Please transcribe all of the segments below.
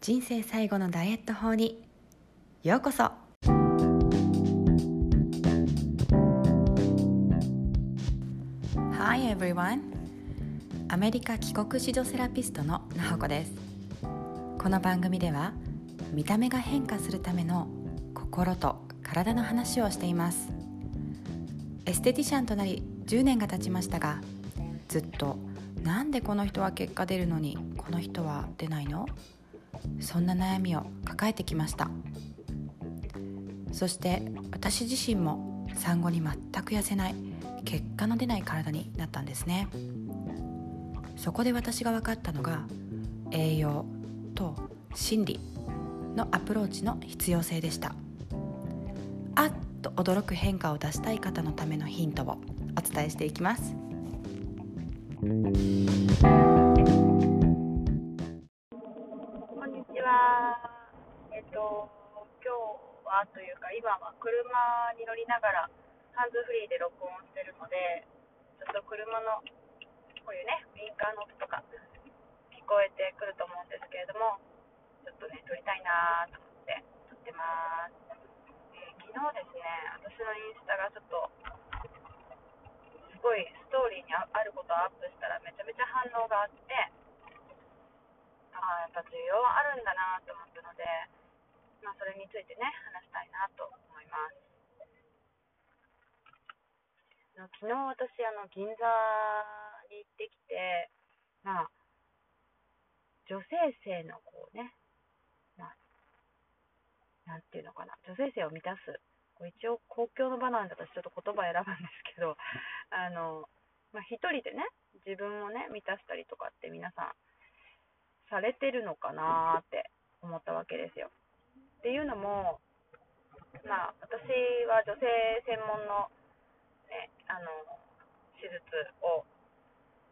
人生最後のダイエット法に。ようこそ。Hi everyone. アメリカ帰国子女セラピストのなほこです。この番組では見た目が変化するための心と体の話をしています。エステティシャンとなり10年が経ちましたがずっとなんでこの人は結果出るのにこの人は出ないの？そんな悩みを抱えてきました。そして私自身も産後に全く痩せない結果の出ない体になったんですね。そこで私が分かったのが栄養と心理のアプローチの必要性でした。あっと驚く変化を出したい方のためのヒントをお伝えしていきます。と、今日はというか、今は車に乗りながら、ハンズフリーで録音してるので、ちょっと車の、こういうね、ウィンカーの音とか、聞こえてくると思うんですけれども、ちょっとね、撮りたいなと思って撮ってます。えー、昨日ですね、私のインスタがちょっとす、ごいストーリーにあることをアップしたらめちゃめちゃ反応があってああやっぱ需要はあるんだなと思ったので、まあ、それについてね話したいなと思います昨日私あの銀座に行ってきてまあ女性性のこうねまあなんていうのかな女性性を満たすこう一応公共の場なんで私ちょっと言葉選ぶんですけど、あの、まあ、一人でね、自分をね、満たしたりとかって皆さん、されてるのかなって思ったわけですよ。っていうのも、まあ、私は女性専門の、ね、あの、手術を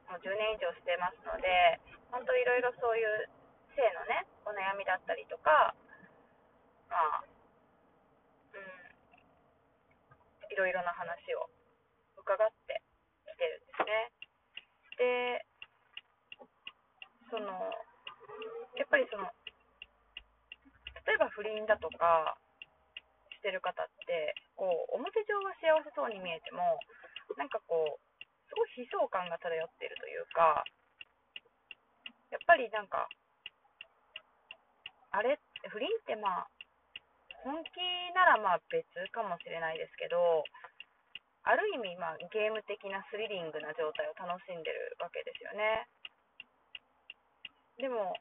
もう10年以上してますので、本当いろいろそういう性のね、お悩みだったりとか、まあ、うんいろいろな話を伺ってきてるんですね。で、その、やっぱりその、えば不倫だとかしてる方って、こう、表上は幸せそうに見えても、なんかこう、すごい悲壮感が漂っているというか、やっぱりなんか、あれ、不倫ってまあ、本気ならまあ別かもしれないですけど、ある意味まあゲーム的なスリリングな状態を楽しんでるわけですよね。でも、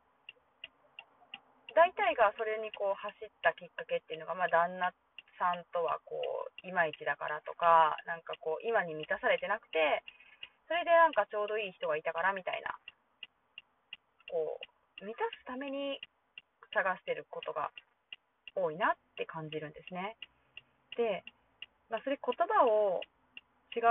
大体がそれにこう走ったきっかけっていうのが、まあ、旦那さんとはこういまいちだからとか、なんかこう今に満たされてなくて、それでなんかちょうどいい人がいたからみたいな、こう満たすために探してることが多いなって感じるんですね。で、まあ、それ言葉を違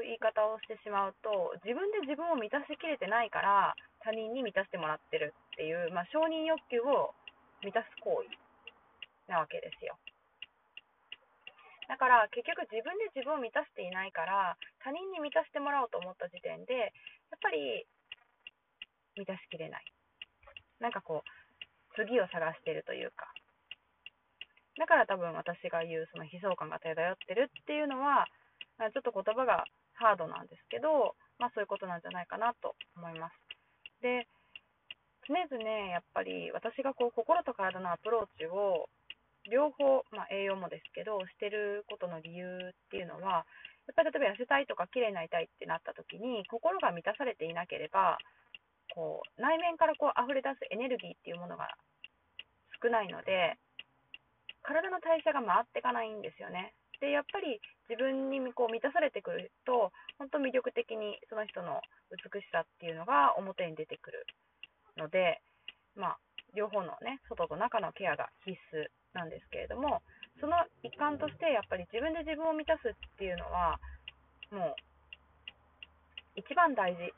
う言い方をしてしまうと自分で自分を満たしきれてないから他人に満たしてもらってるっていう、まあ、承認欲求を満たす行為なわけですよ。だから結局自分で自分を満たしていないから他人に満たしてもらおうと思った時点でやっぱり満たしきれない。なんかこう次を探してるというかだから多分私が言うその悲壮感が漂ってるっていうのは、ちょっと言葉がハードなんですけど、まあそういうことなんじゃないかなと思います。で、常々やっぱり私がこう心と体のアプローチを両方、まあ、栄養もですけど、してることの理由っていうのは、やっぱり例えば痩せたいとか綺麗になりたいってなった時に、心が満たされていなければ、こう内面からこう溢れ出すエネルギーっていうものが少ないので、体の代謝が回っていかないんですよね。で、やっぱり自分にこう満たされてくると、本当魅力的にその人の美しさっていうのが表に出てくるので、まあ、両方のね、外と中のケアが必須なんですけれども、その一環としてやっぱり自分で自分を満たすっていうのは、もう、一番大事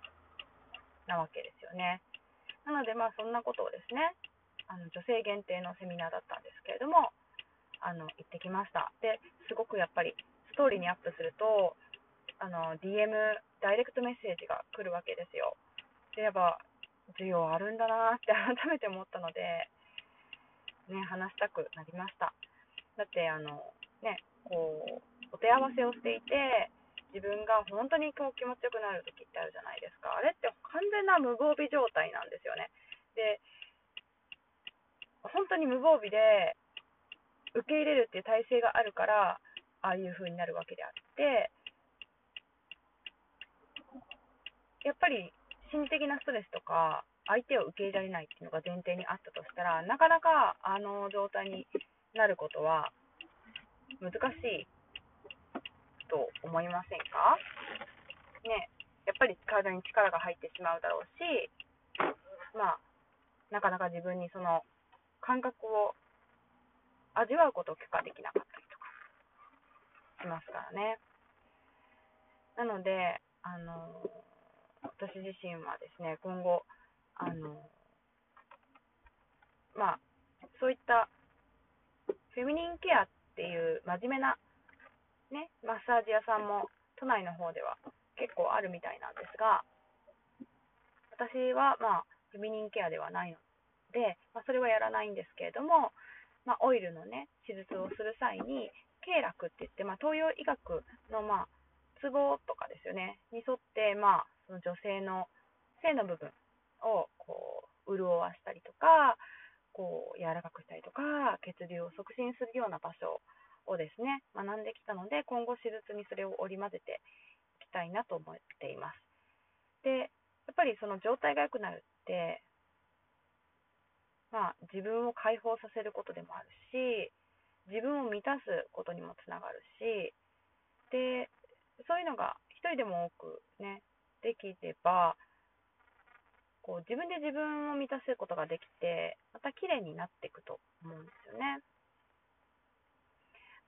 なわけですよね。なので、まあ、そんなことをですね、あの女性限定のセミナーだったんですけれども、あの行ってきました。ですごくやっぱりストーリーにアップするとあの DM ダイレクトメッセージが来るわけですよ。でやっぱ需要あるんだなって改めて思ったのでね、話したくなりました。だってあの、ね、こうお手合わせをしていて自分が本当にこう気持ちよくなる時ってあるじゃないですかあれって完全な無防備状態なんですよねで本当に無防備で受け入れるっていう体制があるからああいう風になるわけであって。やっぱり心理的なストレスとか相手を受け入れられないっていうのが前提にあったとしたらなかなかあの状態になることは難しいと思いませんか？ね、やっぱり体に力が入ってしまうだろうし、まあ、なかなか自分にその感覚を味わうことを許可できなかったりとかしますからね。なので、あの、私自身はですね、今後、あの、まあ、そういったフェミニンケアっていう真面目な、ね、マッサージ屋さんも都内の方では結構あるみたいなんですが、私はまあ、フェミニンケアではないので、まあ、それはやらないんですけれども、まあ、オイルのね、手術をする際に、経絡って言って、まあ、東洋医学のまあ、ツボとかですよね、に沿って、まあ、その女性の性の部分をこう潤わしたりとか、こう柔らかくしたりとか血流を促進するような場所をですね学んできたので今後手術にそれを織り交ぜていきたいなと思っています。でやっぱりその状態が良くなるってまあ自分を解放させることでもあるし自分を満たすことにもつながるしでそういうのが一人でも多くねできればこう自分で自分を満たすことができて、また綺麗になっていくと思うんですよね。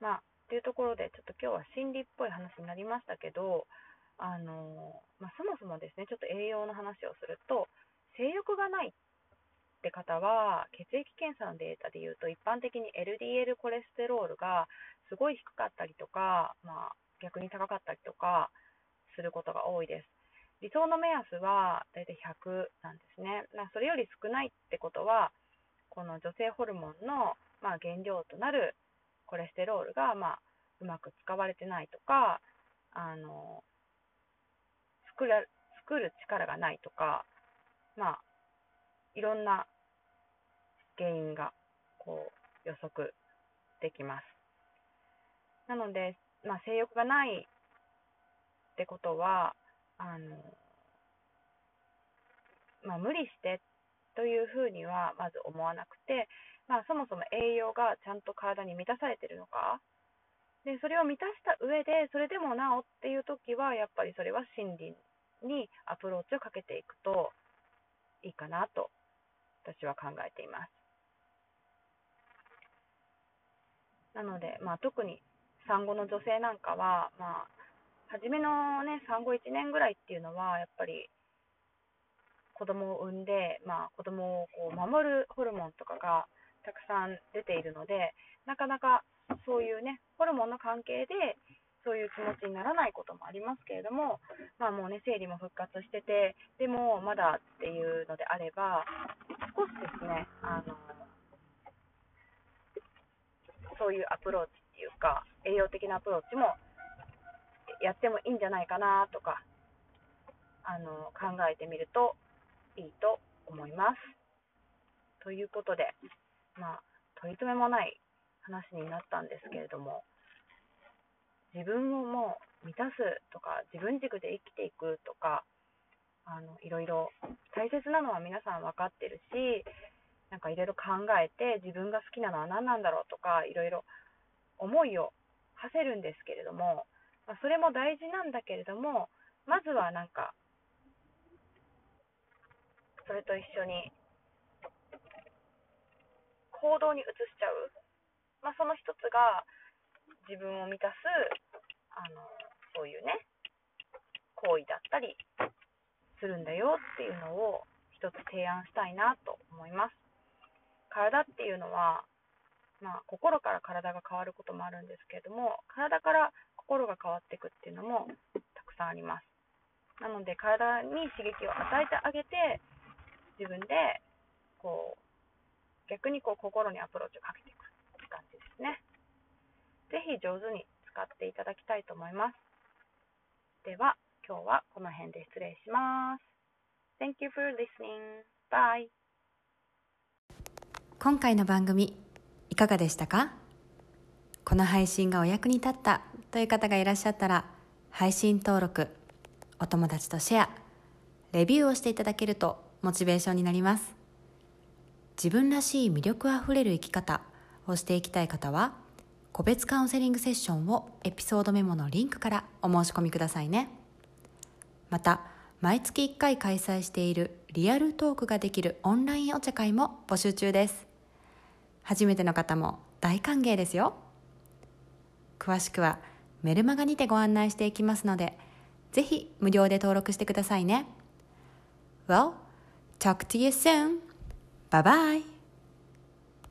まあ、というところで、ちょっと今日は心理っぽい話になりましたけど、あのまあ、そもそもですね、ちょっと栄養の話をすると、性欲がないっって方は、血液検査のデータでいうと、一般的に LDL コレステロールがすごい低かったりとか、まあ、逆に高かったりとかすることが多いです。理想の目安はだいたい100なんですね。まあそれより少ないってことは、この女性ホルモンの、まあ、原料となるコレステロールが、まあ、うまく使われてないとか、あの作る力がないとか、まあ、いろんな原因がこう予測できます。なので、まあ、性欲がないってことは、あの、まあ、無理してというふうにはまず思わなくて、まあ、そもそも栄養がちゃんと体に満たされてるのかでそれを満たした上でそれでもなおっていう時はやっぱりそれは心理にアプローチをかけていくといいかなと私は考えています。なので、まあ、特に産後の女性なんかは、まあ、初めのね、産後1年ぐらいっていうのは、やっぱり子供を産んで、まあ、子供をこう守るホルモンとかがたくさん出ているので、なかなかそういうね、ホルモンの関係で、そういう気持ちにならないこともありますけれども、まあもうね、生理も復活してて、でもまだっていうのであれば、少しですね、あの、そういうアプローチっていうか、栄養的なアプローチもやってもいいんじゃないかなとか、あの、考えてみるといいと思います。ということで、まあ、取り留めもない話になったんですけれども、自分をもう満たすとか、自分軸で生きていくとか、あの、いろいろ大切なのは皆さん分かってるし、なんかいろいろ考えて自分が好きなのは何なんだろうとか、いろいろ思いを馳せるんですけれども、まあ、それも大事なんだけれども、まずはなんか、それと一緒に行動に移しちゃう、まあ、その一つが自分を満たすあのそういうね行為だったりするんだよっていうのを一つ提案したいなと思います体っていうのは、まあ、心から体が変わることもあるんですけれども体から心が変わっていくっていうのもたくさんあります。なので体に刺激を与えてあげて自分でこう逆にこう心にアプローチをかけていくって感じですね。ぜひ上手に使っていただきたいと思います。では、今日はこの辺で失礼します。Thank you for listening. Bye. 今回の番組いかがでしたか？この配信がお役に立ったという方がいらっしゃったら配信登録お友達とシェアレビューをしていただけるとモチベーションになります自分らしい魅力あふれる生き方をしていきたい方は個別カウンセリングセッションをエピソードメモのリンクからお申し込みくださいねまた毎月1回開催しているリアルトークができるオンラインお茶会も募集中です初めての方も大歓迎ですよ詳しくはメルマガにてご案内していきますのでぜひ無料で登録してくださいね Well, talk to you soon. Bye bye.